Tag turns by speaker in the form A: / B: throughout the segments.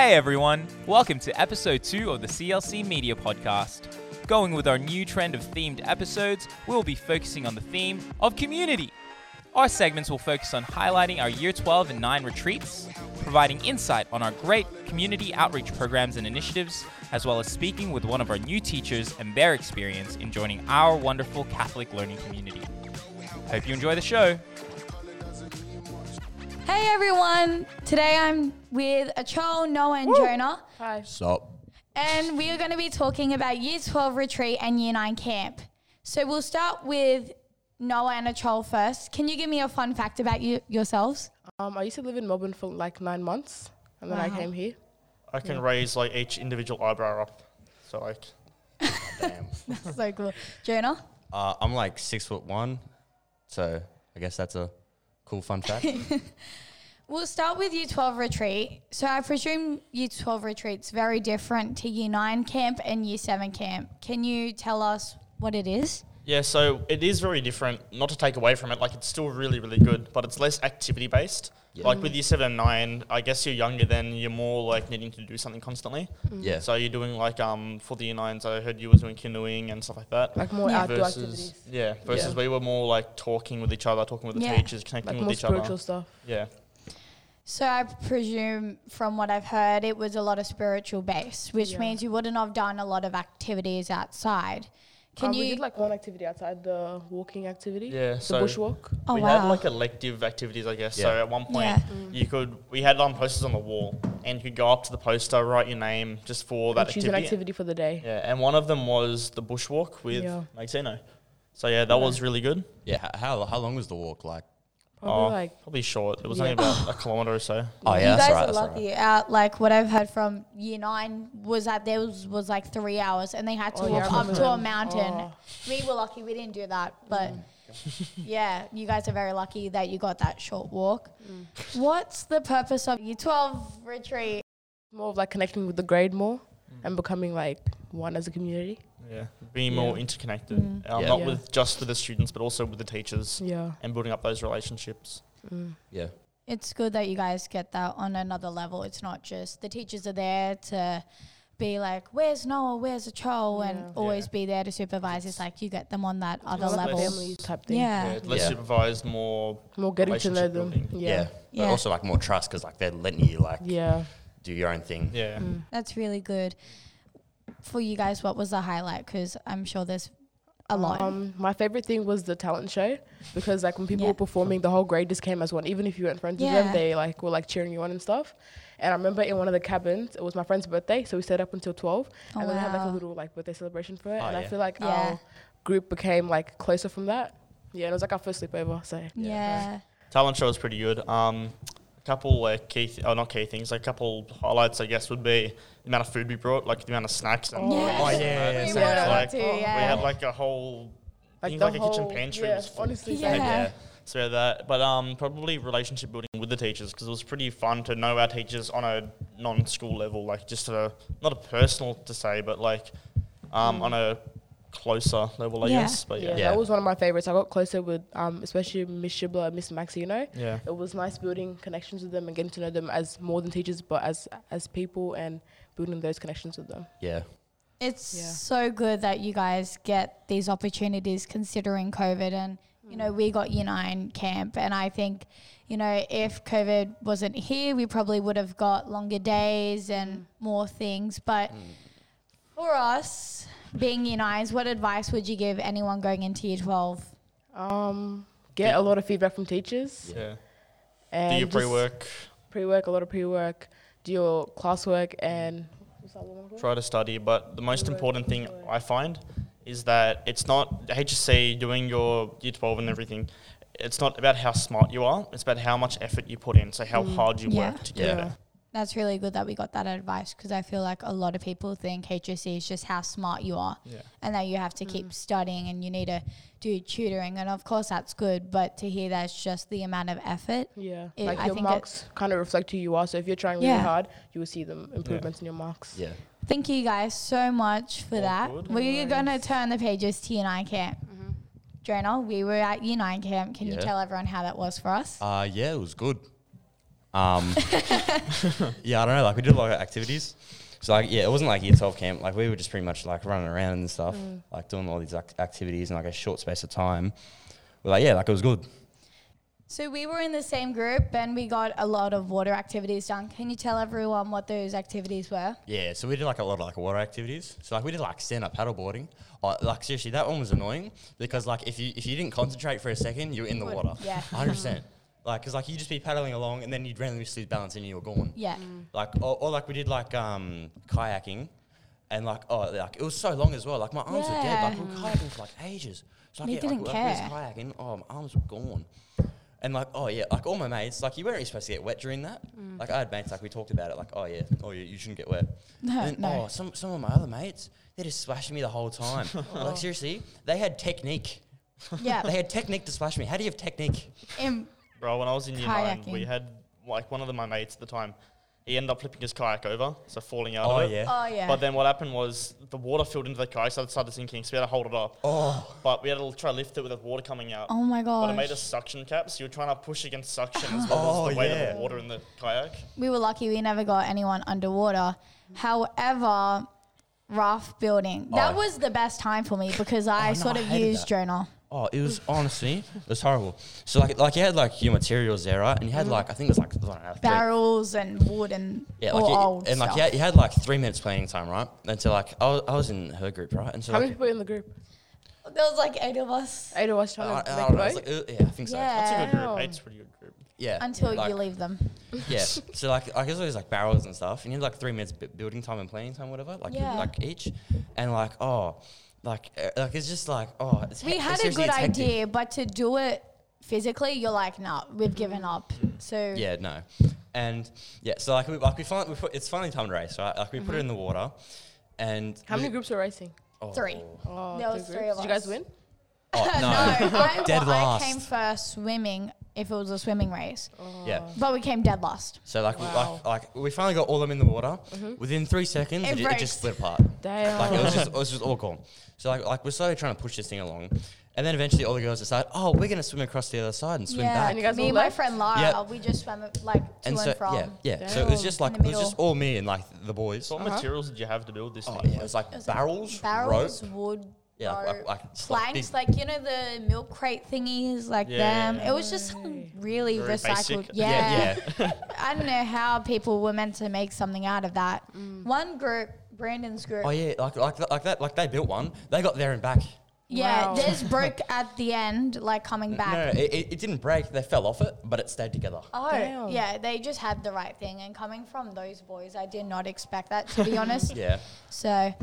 A: Hey everyone, welcome to episode 2 of the CLC Media Podcast. Going with our new trend of themed episodes, we'll be focusing on the theme of community. Our segments will focus on highlighting our Year 12 and 9 retreats, providing insight on our great community outreach programs and initiatives, as well as speaking with one of our new teachers and their experience in joining our wonderful Catholic learning community. Hope you enjoy the show.
B: Hey everyone! Today I'm with Achol, Noah, and Jonah,
C: Hi.
D: Sup?
B: and we are going to be talking about Year 12 retreat and Year 9 camp. So we'll start with Noah and Achol first. Can you give me a fun fact about you yourselves?
C: Um, I used to live in Melbourne for like nine months, and then I
B: Wow.
C: came here.
E: I can raise like each individual eyebrow up. So like
D: Damn.
B: so cool. Jonah?
D: Uh, I'm like six foot one, so I guess that's a cool fun fact.
B: We'll start with Year 12 retreat. So I presume Year 12 retreat's very different to Year 9 camp and Year 7 camp. Can you tell us what it is?
E: Yeah, so it is very different. Not to take away from it, like it's still really really good, but it's less activity based.
D: Yeah.
E: Like with year seven and nine, I guess you're younger then you're more like needing to do something constantly.
D: yeah.
E: So you're doing like um for the year nines, I heard you were doing canoeing and stuff like that.
C: Like more
B: Yeah.
C: outdoor
E: versus
C: activities,
E: yeah, versus
C: Yeah.
E: we were more like talking with each other, talking with the
B: Yeah.
E: teachers, connecting
C: like
E: with
C: more
E: each
C: spiritual
E: other.
C: stuff.
E: Yeah,
B: So I presume from what I've heard, it was a lot of spiritual base, which
C: Yeah.
B: means you wouldn't have done a lot of activities outside. Can
C: um,
B: you?
C: We did like one activity outside the walking activity.
E: yeah.
C: The
E: So
C: bushwalk.
B: oh
E: we
B: wow!
E: had like elective activities, I guess.
D: Yeah.
E: So at one point,
B: Yeah.
E: you could we had um, posters on the wall, and you could go up to the poster, write your name just for that
C: and choose an
E: activity.
C: activity for the day.
E: Yeah, and one of them was the bushwalk with
C: Yeah.
E: Maxino. So yeah, that
C: Yeah.
E: was really good.
D: Yeah. How how long was the walk like?
C: Probably
E: Oh,
C: like
E: Probably short. It was
C: Yeah.
E: only about a kilometer or so.
D: Oh
B: you
D: yeah, that's
B: guys
D: right.
B: are
D: That's
B: lucky.
D: right.
B: Out like what I've heard from year nine was that there was, was like three hours, and they had to
C: Oh,
B: walk
C: I
B: up to a mountain.
C: Oh.
B: We were lucky we didn't do that, but
C: Mm.
B: yeah, you guys are very lucky that you got that short walk.
C: Mm.
B: What's the purpose of year twelve retreat?
C: more of like connecting with the grade more
E: Mm.
C: and becoming like one as a community.
E: Yeah, being more
C: Yeah.
E: interconnected,
B: Mm.
E: um,
D: Yeah.
E: not
C: Yeah.
E: with just with the students, but also with the teachers,
C: Yeah.
E: and building up those relationships.
C: Mm.
D: Yeah.
B: It's good that you guys get that on another level. It's not just the teachers are there to be like, "Where's Noah? Where's Achol?" and
C: Yeah.
B: always
E: Yeah.
B: be there to supervise. It's like you get them on that other
C: More like
B: level.
C: family type thing.
B: Yeah.
E: Yeah, less
D: Yeah.
E: supervised, more.
C: More getting to know
E: Relationship
C: them.
E: building.
D: Yeah.
C: Yeah.
D: But
B: Yeah.
D: also like more trust because like they're letting you like
C: Yeah.
D: do your own thing.
E: Yeah,
C: Mm.
B: That's really good. For you guys, what was the highlight? Because I'm sure there's a lot.
C: Um, my favorite thing was the talent show because like when people
B: Yeah.
C: were performing, the whole grade just came as one. Even if you weren't friends with them, they like were like cheering you on and stuff. And I remember in one of the cabins, it was my friend's birthday, so we stayed up until twelve,
B: Oh,
C: and then they had like a little like birthday celebration for it.
D: Oh,
C: and I feel like
B: Yeah.
C: our group became like closer from that. Yeah, and it was like our first sleepover. So
B: yeah.
E: talent show was pretty good. Um, a couple like key, th- oh not key things, like a couple highlights, I guess, would be the amount of food we brought, like the amount of snacks. And
C: Oh,
B: Yeah.
D: Oh, yeah,
E: and
D: yeah.
B: We
E: So
B: brought
E: it's
B: a lot
E: like,
B: too, yeah.
E: we had like a whole
C: like
E: Things
C: the
E: like a kitchen
C: whole-
E: pantry
C: Yeah,
E: was full.
C: honestly,
B: Yeah.
C: so
D: Yeah.
E: So that, but um, probably relationship building with the teachers because it was pretty fun to know our teachers on a non-school level, like just a not a personal to say, but like um,
C: Mm.
E: on a closer level, I
B: Yeah.
E: guess. But
C: yeah,
E: yeah,
D: Yeah.
C: that was one of my favorites. I got closer with um, especially Miss Shibla and Miss Maxino.
E: yeah,
C: it was nice building connections with them and getting to know them as more than teachers, but as as people and building those connections with them.
D: Yeah.
B: It's
C: Yeah.
B: so good that you guys get these opportunities considering COVID. And, you know, we got Year 9 camp. And I think, you know, if COVID wasn't here, we probably would have got longer days and more things. But for us, being Year 9s, what advice would you give anyone going into Year 12?
C: Um, get a lot of feedback from teachers
E: yeah.
C: and
E: Do your pre-work,
C: pre-work, a lot of pre-work. Do your classwork and what's that one called?
E: try to study. But the most
C: Pre-work,
E: important thing
C: pre-work.
E: I find is that it's not HSC doing your year twelve and everything. It's not about how smart you are. It's about how much effort you put in. So how
C: Mm.
E: hard you
B: Yeah.
E: work to get
D: Yeah.
E: there.
B: That's really good that we got that advice because I feel like a lot of people think HSC is just how smart you are.
E: Yeah.
B: and that you have to keep studying and you need to do tutoring and of course that's good but to hear that's just the amount of effort
C: Yeah,
B: It-
C: like
B: I
C: your
B: think
C: marks kind of reflect who you are. So if you're trying really
B: Yeah.
C: hard, you will see them improvements in your marks.
D: Yeah.
B: thank you guys so much for
E: All
B: that
E: good.
B: we're
C: No
B: going to turn the pages to year 9 camp Jonah, we were at year 9 camp can you tell everyone how that was for us
D: Uh, yeah, it was good. Um, yeah, I don't know. Like we did a lot of activities. So like yeah, it wasn't like year twelve camp. Like we were just pretty much like running around and stuff, like doing all these ac- activities in like a short space of time. We're like yeah, like it was good.
B: So we were in the same group and we got a lot of water activities done. Can you tell everyone what those activities were?
D: Yeah, so we did like a lot of like water activities. So like we did like stand up paddleboarding. Oh, like seriously, that one was annoying because like if you if you didn't concentrate for a second, you're in the water.
B: yeah.
D: hundred percent. Like, cause like you'd just be paddling along and then you'd randomly lose balance and you were gone.
B: Yeah.
D: Like, or, or like we did like um kayaking, and like oh like it was so long as well. Like my arms were dead. Like we were kayaking for like ages. So like,
B: You
D: yeah,
B: didn't
D: like, like, we was kayaking. Oh, my arms were gone. And like, oh yeah, like all my mates, like you weren't really supposed to get wet during that. Like I had mates, like we talked about it, like, oh yeah, oh you, you shouldn't get wet.
B: No,
D: And then,
B: no.
D: oh, some some of my other mates, they just splashing me the whole time. like seriously, they had technique.
B: Yeah.
D: They had technique to splash me. How do you have technique?
B: In-
E: Bro, when I was in year nine, we had like one of the, my mates at the time. He ended up flipping his kayak over, so falling out
D: Oh
E: of it.
D: yeah.
B: oh yeah.
E: But then what happened was the water filled into the kayak, so it started sinking, so we had to hold it up.
D: Oh.
E: But we had to try to lift it with the water coming out.
B: oh my god.
E: But it made a suction cap, so you were trying to push against suction as well
D: Oh,
E: as the oh, weight
D: yeah.
E: of the water in the kayak.
B: we were lucky we never got anyone underwater. However, raft building. That
D: Oh.
B: was the best time for me because I oh,
D: no,
B: sort
D: I
B: of
D: hated
B: used
D: that.
B: Jonah.
D: Oh, it was honestly, it was horrible. So like, like you had like your materials there, right? And you had like, I think it was like, I don't know,
B: Barrels and wood and
D: yeah,
B: all
D: like you,
B: old
D: and like
B: stuff.
D: you had, you had like three minutes playing time, right? And so like, I was, I was in her group, right? And so
C: How
D: like,
C: many people in the group?
B: There was like eight of us
C: Eight of us
D: I,
C: trying
D: I
C: to
D: don't
C: make
D: know,
C: a
D: was
C: boat.
D: like, uh, yeah, I think so.
B: Yeah.
E: That's a good group. Eight's pretty good group.
D: Yeah.
B: until
D: like,
B: you leave them.
D: Yeah. so like, I guess always like barrels and stuff, and you had like three minutes bu- building time and playing time, whatever, like
B: Yeah.
D: like each, and like oh, like uh, like it's just like oh, it's
B: We
D: he-
B: had a
D: seriously,
B: good
D: it's hectic.
B: idea, but to do it physically, you're like, nah, we've given up. So
D: Yeah, no, and yeah, so like we like we finally we put it's finally time to race, right? Like we put it in the water, and
C: How many groups were racing?
D: oh,
B: Three.
C: Oh,
B: There was three
C: groups.
B: of
C: Did you guys
B: us.
C: win?
D: Oh, no.
B: no, I,
D: Dead
B: well, I
D: last.
B: came first swimming if it was a swimming race,
D: Yeah.
B: but we came dead last.
D: So like, we,
C: Wow.
D: like like we finally got all of them in the water. Within three seconds,
B: It
D: it, ju- it
B: breaks.
D: just split apart.
C: Damn.
D: Like it was just it was just all gone. So like like we're slowly trying to push this thing along, and then eventually all the girls decide, oh, we're gonna swim across the other side and swim
B: yeah,
D: back.
C: And you guys
B: me
C: all
B: and my
C: left?
B: friend Lara,
D: Yeah.
B: we just swam it, like to and,
D: and so
B: from.
D: yeah, yeah. So it was
C: Damn.
D: just
B: In
D: like
B: the
D: it was just
B: middle.
D: all me and like the boys.
E: So what
C: Uh-huh.
E: materials did you have to build this
D: Oh
E: thing?
D: yeah, it was like
B: It was like
D: barrels,
B: Barrels,
D: rope,
B: wood,
D: yeah, like,
B: rope,
D: like, it's like
B: planks,
D: big-
B: like you know the milk crate thingies, like
E: Yeah.
B: them. It was just really
E: Very
B: recycled.
E: basic.
B: Yeah.
D: yeah,
B: I don't know how people were meant to make something out of that. Mm. One group, Brandon's group,
D: Oh yeah, like like that- like that, like they built one. They got there and back.
B: yeah,
C: Wow.
B: theirs broke at the end, like coming back.
D: No, no, it, it, it didn't break. They fell off it, but it stayed together.
B: Oh,
C: Damn.
B: yeah, they just had the right thing. And coming from those boys, I did not expect that, to be honest.
D: Yeah.
B: So,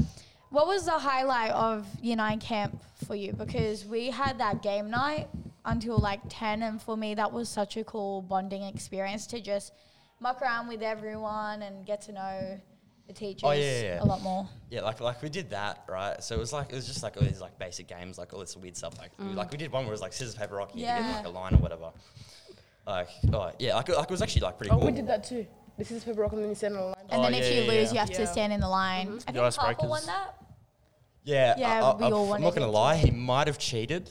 B: what was the highlight of Unite Camp for you? Because we had that game night until like 10, and for me, that was such a cool bonding experience to just muck around with everyone and get to know the teachers
D: Oh, yeah, yeah, yeah.
B: a lot more.
D: Yeah, like like we did that, right? So it was like it was just like all these like basic games, like all this weird stuff. Like we, mm. like we did one where it was like scissors paper rock, you
B: Yeah.
D: get like a line or whatever. Like oh yeah, like, like it was actually like pretty
C: Oh,
D: cool.
C: we did that too. This is paper rock and then you stand on a line.
B: And
E: Oh,
B: then if
E: yeah,
B: you
E: yeah,
B: lose,
E: yeah.
B: you have to stand in the line. I
E: The
B: think Harper won that.
D: Yeah,
B: Yeah,
D: I,
B: we
D: I,
B: all
D: I'm
B: wanted
D: not gonna
B: it
D: lie,
B: to
D: he might have cheated.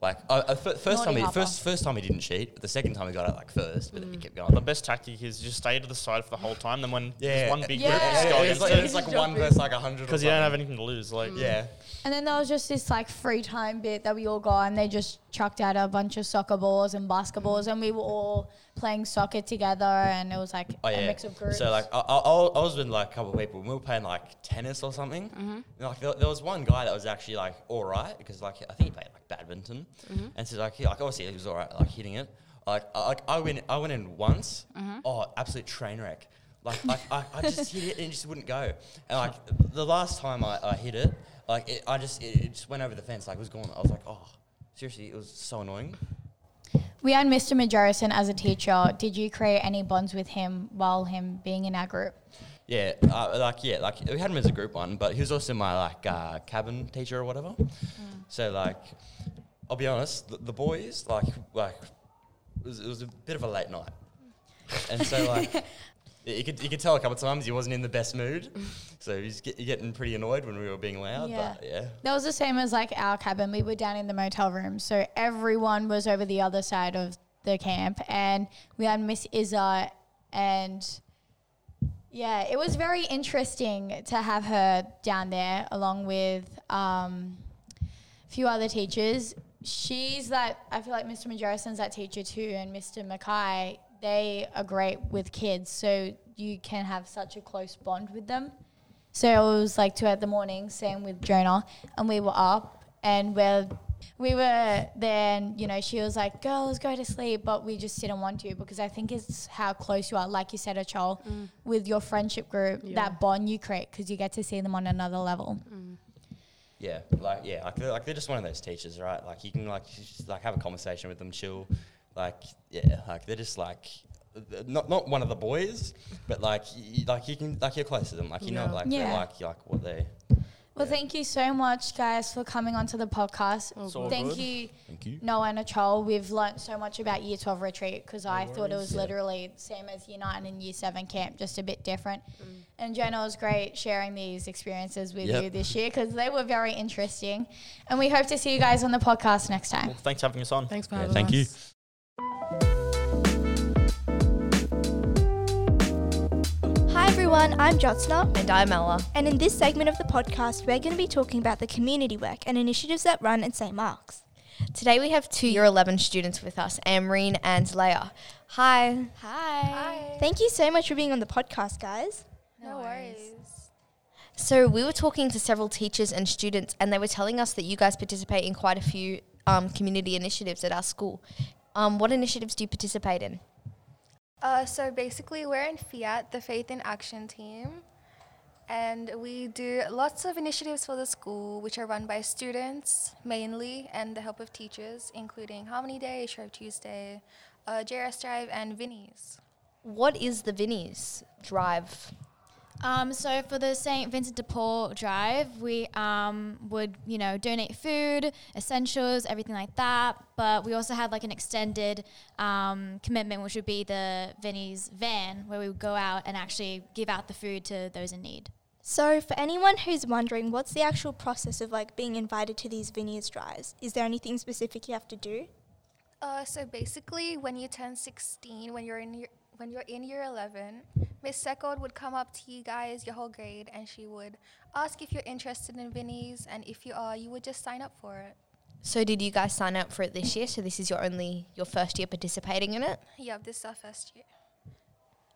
D: like uh, uh, fir- first time, he,
B: Harper.
D: first first time he didn't cheat, but the second time he got it like first, but
B: Mm.
D: he kept going.
E: The best tactic is just stay to the side for the whole time. Then when
D: Yeah,
E: there's one big
B: Yeah.
E: group,
B: Yeah,
E: just
B: yeah,
E: go
D: it's like, it's like one versus like a hundred.
E: Because you don't have anything to lose. Like
D: Yeah,
B: And then there was just this like free time bit that we all got, and they just chucked out a bunch of soccer balls and basketballs, and we were all playing soccer together, and it was like
D: Oh
B: a
D: yeah.
B: mix of groups.
D: So like I, I, I was with like a couple of people. and We were playing like tennis or something. And, like there, there was one guy that was actually like all right because like I think he played like badminton, mm-hmm. and so like he, like obviously he was all right like hitting it. Like I, like I went I went in once. Mm-hmm. Oh, absolute train wreck. Like, like I, I just hit it and it just wouldn't go. And like the last time I, I hit it, like it, I just it, it just went over the fence. Like it was gone. I was like, oh, seriously, it was so annoying.
B: we had Mr. Majorison as a teacher. Did you create any bonds with him while him being in our group?
D: Yeah, uh, like yeah, like we had him as a group one, but he was also my like uh, cabin teacher or whatever. So like, I'll be honest, the, the boys like like it was, it was a bit of a late night, and so like. You could, you could tell a couple of times he wasn't in the best mood, so he's get, getting pretty annoyed when we were being loud.
B: Yeah.
D: But yeah,
B: That was the same as like our cabin. We were down in the motel room, so everyone was over the other side of the camp, and we had Miss Izza, and yeah, it was very interesting to have her down there along with um, a few other teachers. She's that I feel like Mr. Majerison's that teacher too, and Mr. Mackay. They are great with kids, so you can have such a close bond with them. So it was like two at the morning, same with Jonah, and we were up and we're we were there and you know she was like girls go to sleep but we just didn't want to because i think it's how close you are like you said a achol mm. with your friendship group
C: Yeah.
B: that bond you create because you get to see them on another level mm.
D: Yeah, like yeah, like they're, like they're just one of those teachers, right? Like you can like just like have a conversation with them, chill. Like yeah, like they're just like th- not not one of the boys, but like y- like you can like you're close to them, like you know like
B: Yeah.
D: they're like like what they.
B: Well
D: Yeah.
B: thank you so much guys for coming onto the podcast oh,
E: It's all
B: thank
E: good.
B: you
D: Thank you.
B: Noah and Achol, we've learnt so much about Year 12 retreat because I thought it was
D: Yeah.
B: literally same as Year 9 and Year 7 camp, just a bit different. Mm. And Jonah was great sharing these experiences with
D: Yep.
B: you this year because they were very interesting. And we hope to see you guys on the podcast next time.
E: Well, thanks for having us on.
C: Thanks for
D: Yeah,
C: having
D: thank you.
F: Everyone, I'm Jyotsna,
G: And I'm Ella.
F: and in this segment of the podcast, we're going to be talking about the community work and initiatives that run at St. Mark's.
G: Today we have two year 11 students with us, Amreen and Leia. Hi.
F: Hi. Thank you so much for being on the podcast, guys.
B: No worries.
G: So we were talking to several teachers and students, and they were telling us that you guys participate in quite a few um, community initiatives at our school. Um, what initiatives do you participate in?
H: Uh, so basically, we're in Fiat, the Faith in Action team, and we do lots of initiatives for the school, which are run by students mainly, and the help of teachers, including Harmony Day, Shrove Tuesday, uh, JRS Drive, and Vinnie's.
G: What is the Vinnie's Drive?
I: Um, so for the St. Vincent de Paul Drive, we um, would, you know, donate food, essentials, everything like that. But we also had like an extended um, commitment, which would be the Vinnie's van, where we would go out and actually give out the food to those in need.
F: So, for anyone who's wondering, what's the actual process of like being invited to these Vinnie's drives? Is there anything specific you have to do?
H: Uh, so basically, when you turn 16, when you're in year, when you're in year 11, Miss Secord would come up to you guys, your whole grade, and she would ask if you're interested in Vinnie's, and if you are, you would just sign up for it.
G: So did you guys sign up for it this year? So this is your only your first year participating in it?
H: Yeah, this is our first year.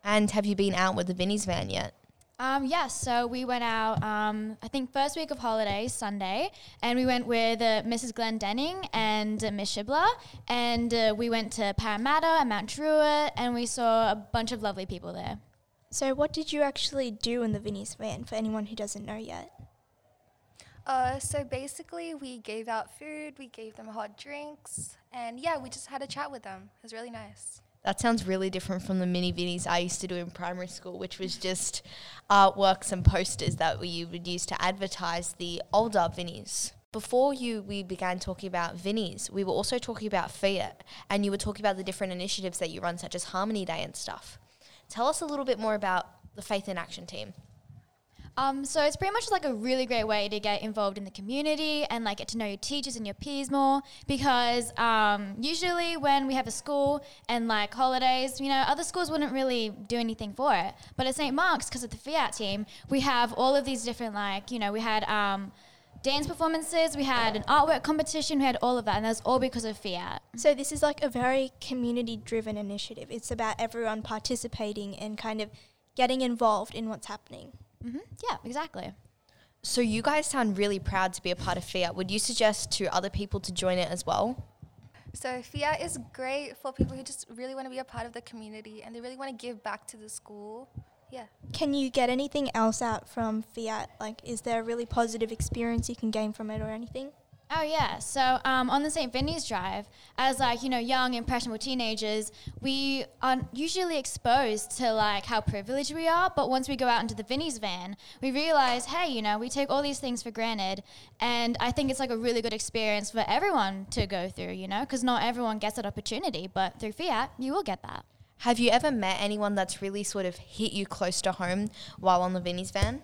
G: And have you been out with the Vinnie's van yet?
I: Um, yes, so we went out, um, I think, first week of holidays, Sunday, and we went with uh, Mrs. Glendenning and uh, Miss Shibler, and uh, we went to Parramatta and Mount Druitt, and we saw a bunch of lovely people there.
F: So, what did you actually do in the Vinnie's van for anyone who doesn't know yet?
H: Uh, so basically, we gave out food, we gave them hot drinks, and yeah, we just had a chat with them. It was really nice.
G: That sounds really different from the mini Vinnies I used to do in primary school, which was just artworks and posters that we would use to advertise the older Vinnies. Before you, we began talking about Vinnies, we were also talking about Fiat, and you were talking about the different initiatives that you run, such as Harmony Day and stuff. Tell us a little bit more about the Faith in Action team.
I: Um, so it's pretty much like a really great way to get involved in the community and like get to know your teachers and your peers more because um, usually when we have a school and like holidays, you know, other schools wouldn't really do anything for it. But at St. Mark's, because of the Fiat team, we have all of these different like, you know, we had um, dance performances, we had an artwork competition, we had all of that, and that's all because of Fiat.
F: So, this is like a very community driven initiative. It's about everyone participating and kind of getting involved in what's happening.
I: Hmm Yeah, exactly.
G: So you guys sound really proud to be a part of Fiat. Would you suggest to other people to join it as well?
H: So Fiat is great for people who just really want to be a part of the community and they really want to give back to the school. Yeah.
F: Can you get anything else out from Fiat? Like, is there a really positive experience you can gain from it or anything?
I: Oh yeah. So um, on the St. Vinny's Drive, as like you know young impressionable teenagers, we are usually exposed to like how privileged we are. But once we go out into the Vinny's van, we realize, hey, you know, we take all these things for granted, and I think it's like a really good experience for everyone to go through. You know, because not everyone gets that opportunity, but through Fiat, you will get that.
G: Have you ever met anyone that's really sort of hit you close to home while on the Vinnie's van?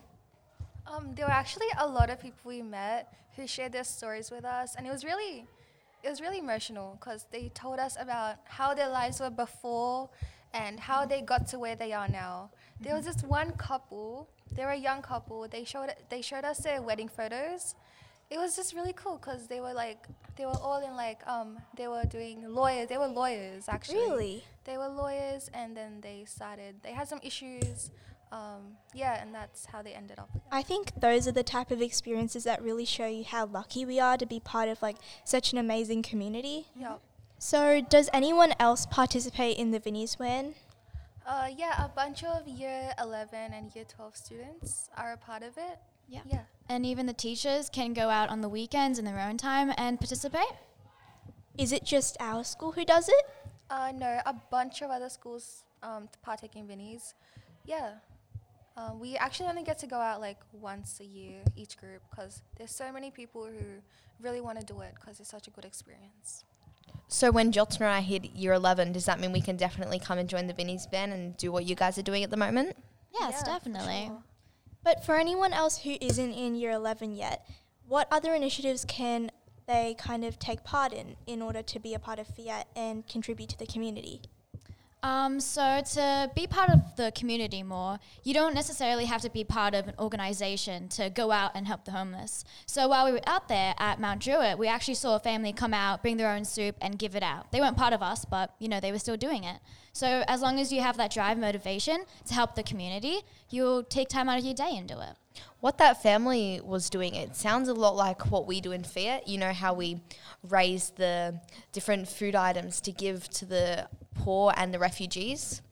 H: Um, there were actually a lot of people we met who shared their stories with us, and it was really, it was really emotional because they told us about how their lives were before and how they got to where they are now. There was this one couple. They were a young couple. They showed they showed us their wedding photos. It was just really cool because they were like they were all in like um they were doing lawyers. They were lawyers actually.
F: Really?
H: They were lawyers, and then they started. They had some issues. Um, yeah, and that's how they ended up.
F: I think those are the type of experiences that really show you how lucky we are to be part of like such an amazing community.
H: Yeah.
F: So, does anyone else participate in the Vinnie's Van?
H: Uh, yeah, a bunch of year 11 and year 12 students are a part of it.
I: Yeah.
H: Yeah.
I: And even the teachers can go out on the weekends in their own time and participate.
F: Is it just our school who does it?
H: Uh, no, a bunch of other schools um, partake in Vinnies. Yeah. Um, we actually only get to go out like once a year, each group, because there's so many people who really want to do it because it's such a good experience.
G: So when Jyotsna and I hit year 11, does that mean we can definitely come and join the Vinnie's Van and do what you guys are doing at the moment?
I: Yes,
H: Yeah,
I: definitely.
H: sure.
F: But for anyone else who isn't in year 11 yet, what other initiatives can they kind of take part in in order to be a part of Fiat and contribute to the community?
I: Um, so to be part of the community more, you don't necessarily have to be part of an organization to go out and help the homeless. So while we were out there at Mount Druitt, we actually saw a family come out, bring their own soup, and give it out. They weren't part of us, but you know they were still doing it. So as long as you have that drive motivation to help the community, you'll take time out of your day and do it.
G: What that family was doing, it sounds a lot like what we do in Fiat. You know how we raise the different food items to give to the poor and the refugees.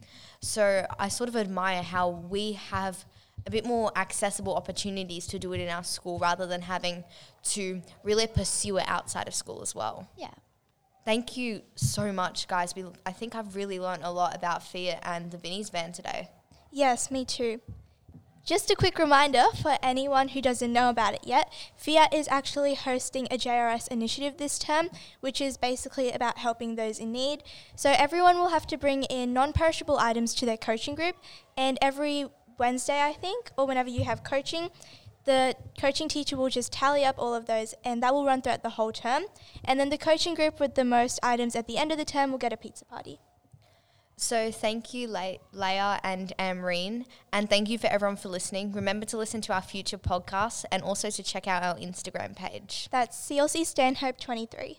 G: So I sort of admire how we have a bit more accessible opportunities to do it in our school rather than having to really pursue it outside of school as well.
I: Yeah.
G: Thank you so much, guys. We, I think I've really learned a lot about Fiat and the Vinnie's van today.
F: Yes, me too. Just a quick reminder for anyone who doesn't know about it yet Fiat is actually hosting a JRS initiative this term, which is basically about helping those in need. So everyone will have to bring in non perishable items to their coaching group, and every Wednesday, I think, or whenever you have coaching, the coaching teacher will just tally up all of those, and that will run throughout the whole term. And then the coaching group with the most items at the end of the term will get a pizza party.
G: So thank you, Le- Leah and Amreen, and thank you for everyone for listening. Remember to listen to our future podcasts and also to check out our Instagram page.
F: That's CLC Stanhope 23.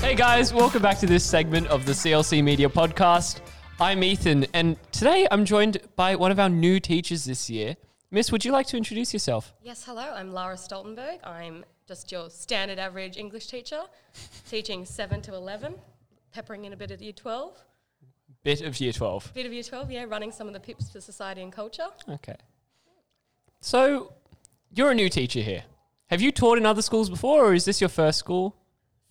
J: Hey guys, welcome back to this segment of the CLC Media Podcast. I'm Ethan, and today I'm joined by one of our new teachers this year. Miss, would you like to introduce yourself?
K: Yes, hello, I'm Lara Stoltenberg. I'm just your standard average English teacher, teaching 7 to 11, peppering in a bit of year 12.
J: Bit of year 12.
K: Bit of year 12, yeah, running some of the PIPs for society and culture.
J: Okay. So, you're a new teacher here. Have you taught in other schools before, or is this your first school?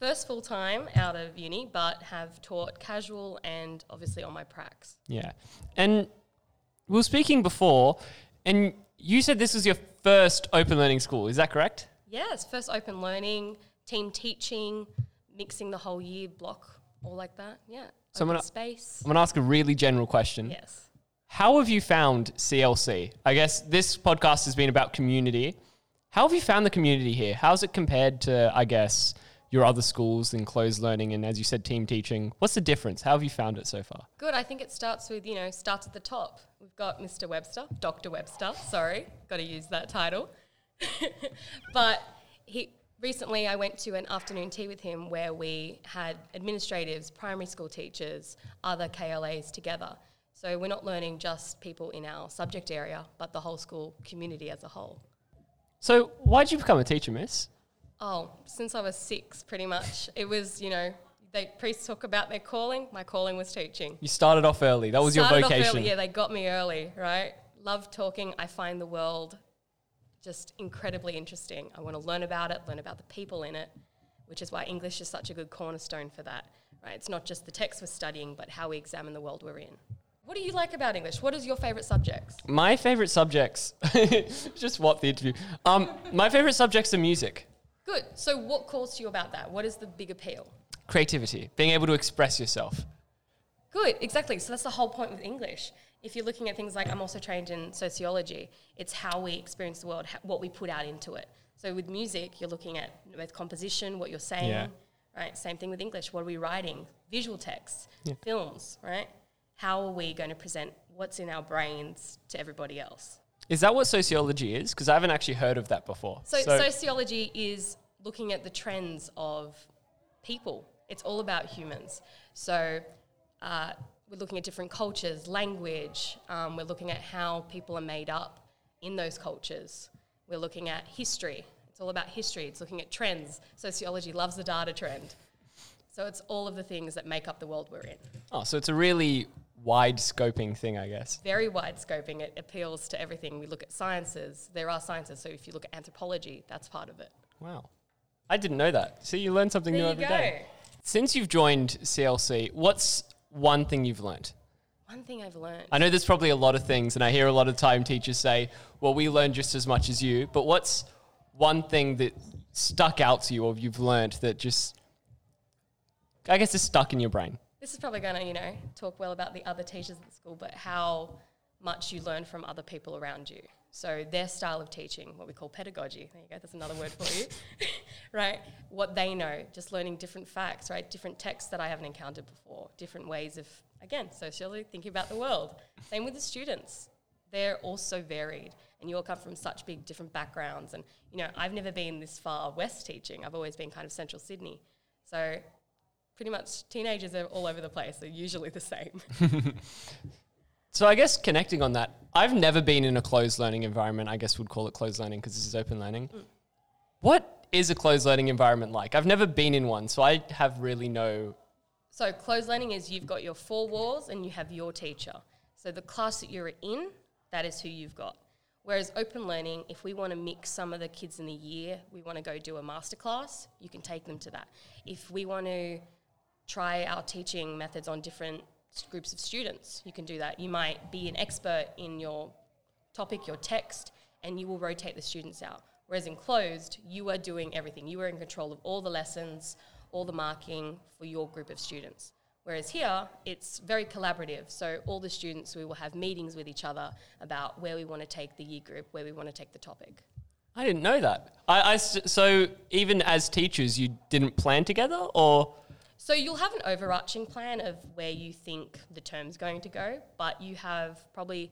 K: First full time out of uni, but have taught casual and obviously on my pracs.
J: Yeah. And we were speaking before, and you said this was your first open learning school. Is that correct?
K: Yes, first open learning, team teaching, mixing the whole year block, all like that. Yeah.
J: So I'm gonna-
K: space.
J: I'm going to ask a really general question.
K: Yes.
J: How have you found CLC? I guess this podcast has been about community. How have you found the community here? How's it compared to, I guess, your other schools in closed learning and, as you said, team teaching? What's the difference? How have you found it so far?
K: Good. I think it starts with, you know, starts at the top. We've got Mr. Webster, Dr. Webster, sorry, got to use that title. but he recently I went to an afternoon tea with him where we had administratives, primary school teachers, other KLAs together. So we're not learning just people in our subject area, but the whole school community as a whole.
J: So, why did you become a teacher, miss?
K: Oh, since I was six, pretty much. It was, you know, they priests talk about their calling. My calling was teaching.
J: You started off early. That was
K: Started
J: your vocation.
K: early, yeah, they got me early, right? Love talking. I find the world just incredibly interesting. I want to learn about it, learn about the people in it, which is why English is such a good cornerstone for that, right? It's not just the text we're studying, but how we examine the world we're in. What do you like about English? What is your favorite subjects?
J: My favorite subjects, just what the interview. Um, my favorite subjects are music,
K: Good. So, what calls to you about that? What is the big appeal?
J: creativity, being able to express yourself.
K: Good, exactly. So that's the whole point with English. If you're looking at things like I'm also trained in sociology, it's how we experience the world, what we put out into it. So with music, you're looking at both composition, what you're saying,
J: Yeah.
K: right? Same thing with English. What are we writing? Visual texts,
J: Yeah.
K: films, right? How are we going to present what's in our brains to everybody else?
J: Is that what sociology is? Because I haven't actually heard of that before.
K: So, sociology is looking at the trends of people. It's all about humans. So uh, we're looking at different cultures, language. Um, we're looking at how people are made up in those cultures. We're looking at history. It's all about history. It's looking at trends. Sociology loves the data trend. So it's all of the things that make up the world we're in.
J: oh, so it's a really wide scoping thing, I guess.
K: Very wide scoping. It appeals to everything. We look at sciences. There are sciences. So if you look at anthropology, that's part of it.
J: Wow. I didn't know that. So you learn something
K: There
J: new every
K: go.
J: day. Since you've joined CLC, what's one thing you've learned?
K: One thing I've learned.
J: I know there's probably a lot of things, and I hear a lot of time teachers say, well, we learn just as much as you, but what's one thing that stuck out to you or you've learned that just, I guess, is stuck in your brain?
K: This is probably going to, you know, talk well about the other teachers at the school, but how much you learn from other people around you. So their style of teaching, what we call pedagogy. There you go. That's another word for you, right? What they know, just learning different facts, right? Different texts that I haven't encountered before, different ways of, again, socially thinking about the world. Same with the students. They're also varied, and you all come from such big different backgrounds. And you know, I've never been this far west teaching. I've always been kind of central Sydney. So pretty much teenagers are all over the place. They're usually the same.
J: So I guess connecting on that, I've never been in a closed learning environment. I guess we'd call it closed learning because this is open learning. Mm. What is a closed learning environment like? I've never been in one, so I have really no.
K: So closed learning is you've got your four walls and you have your teacher. So the class that you're in, that is who you've got. Whereas open learning, if we want to mix some of the kids in the year, we want to go do a masterclass, you can take them to that. If we want to try our teaching methods on different groups of students, you can do that. You might be an expert in your topic, your text, and you will rotate the students out. Whereas in closed, you are doing everything. You are in control of all the lessons, all the marking for your group of students. Whereas here, it's very collaborative. So all the students, we will have meetings with each other about where we want to take the year group, where we want to take the topic.
J: I didn't know that. I, I so even as teachers, you didn't plan together, or
K: So you'll have an overarching plan of where you think the term's going to go, but you have probably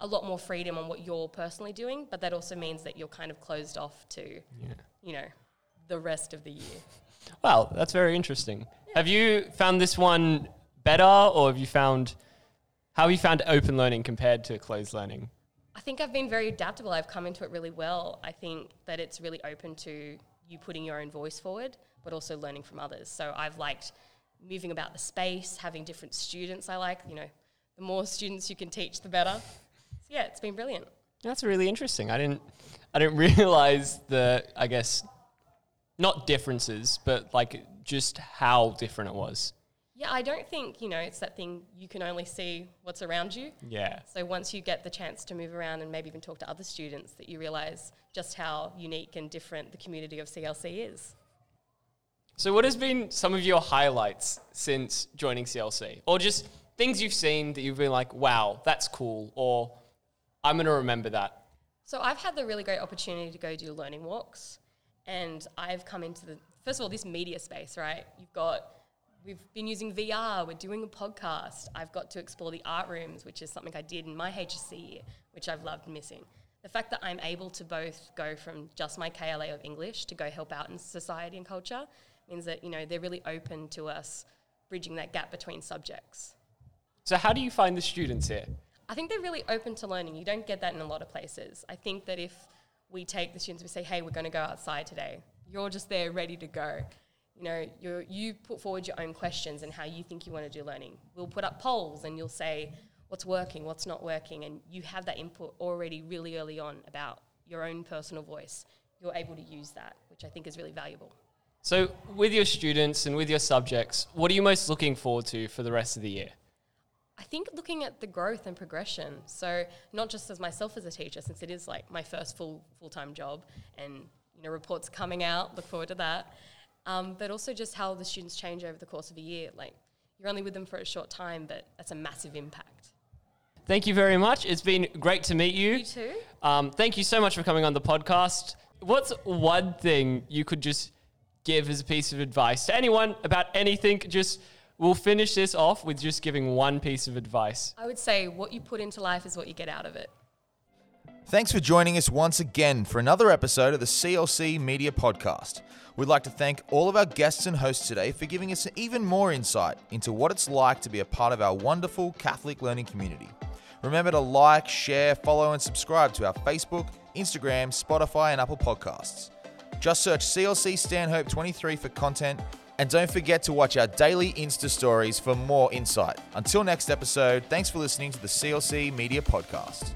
K: a lot more freedom on what you're personally doing. But that also means that you're kind of closed off to, you know, the rest of the year.
J: Wow, that's very interesting. Have you found this one better, or have you found how have you found open learning compared to closed learning?
K: I think I've been very adaptable. I've come into it really well. I think that it's really open to you putting your own voice forward, but also learning from others. So I've liked moving about the space, having different students. I like, you know, the more students you can teach, the better. So yeah, it's been brilliant.
J: That's really interesting. I didn't I didn't realize the I guess not differences, but like just how different it was.
K: Yeah, I don't think, you know, it's that thing you can only see what's around you.
J: Yeah.
K: So once you get the chance to move around and maybe even talk to other students, that you realize just how unique and different the community of CLC is.
J: So what has been some of your highlights since joining CLC? Or just things you've seen that you've been like, wow, that's cool, or I'm gonna remember that.
K: So I've had the really great opportunity to go do learning walks, and I've come into the first of all this media space. Right, you've got we've been using VR. We're doing a podcast. I've got to explore the art rooms, which is something I did in my HSC year, which I've loved missing. The fact that I'm able to both go from just my KLA of English to go help out in society and culture means that you know they're really open to us bridging that gap between subjects.
J: So how do you find the students here?
K: I think they're really open to learning. You don't get that in a lot of places. I think that if we take the students, we say, hey, we're going to go outside today, you're just there ready to go. You know, you you put forward your own questions and how you think you want to do learning. We'll put up polls and you'll say what's working, what's not working, and you have that input already really early on about your own personal voice. You're able to use that, which I think is really valuable.
J: So with your students and with your subjects, what are you most looking forward to for the rest of the year?
K: I think looking at the growth and progression. So not just as myself as a teacher, since it is like my first full full time job, and you know reports coming out. Look forward to that. Um, but also just how the students change over the course of a year. Like you're only with them for a short time, but that's a massive impact.
J: Thank you very much. It's been great to meet you.
K: You too.
J: Um, thank you so much for coming on the podcast. What's one thing you could just give as a piece of advice to anyone about anything? Just we'll finish this off with just giving one piece of advice.
K: I would say what you put into life is what you get out of it.
L: Thanks for joining us once again for another episode of the CLC Media Podcast. We'd like to thank all of our guests and hosts today for giving us even more insight into what it's like to be a part of our wonderful Catholic learning community. Remember to like, share, follow, and subscribe to our Facebook, Instagram, Spotify, and Apple Podcasts. Just search CLC Stanhope 23 for content, and don't forget to watch our daily Insta stories for more insight. Until next episode, thanks for listening to the CLC Media Podcast.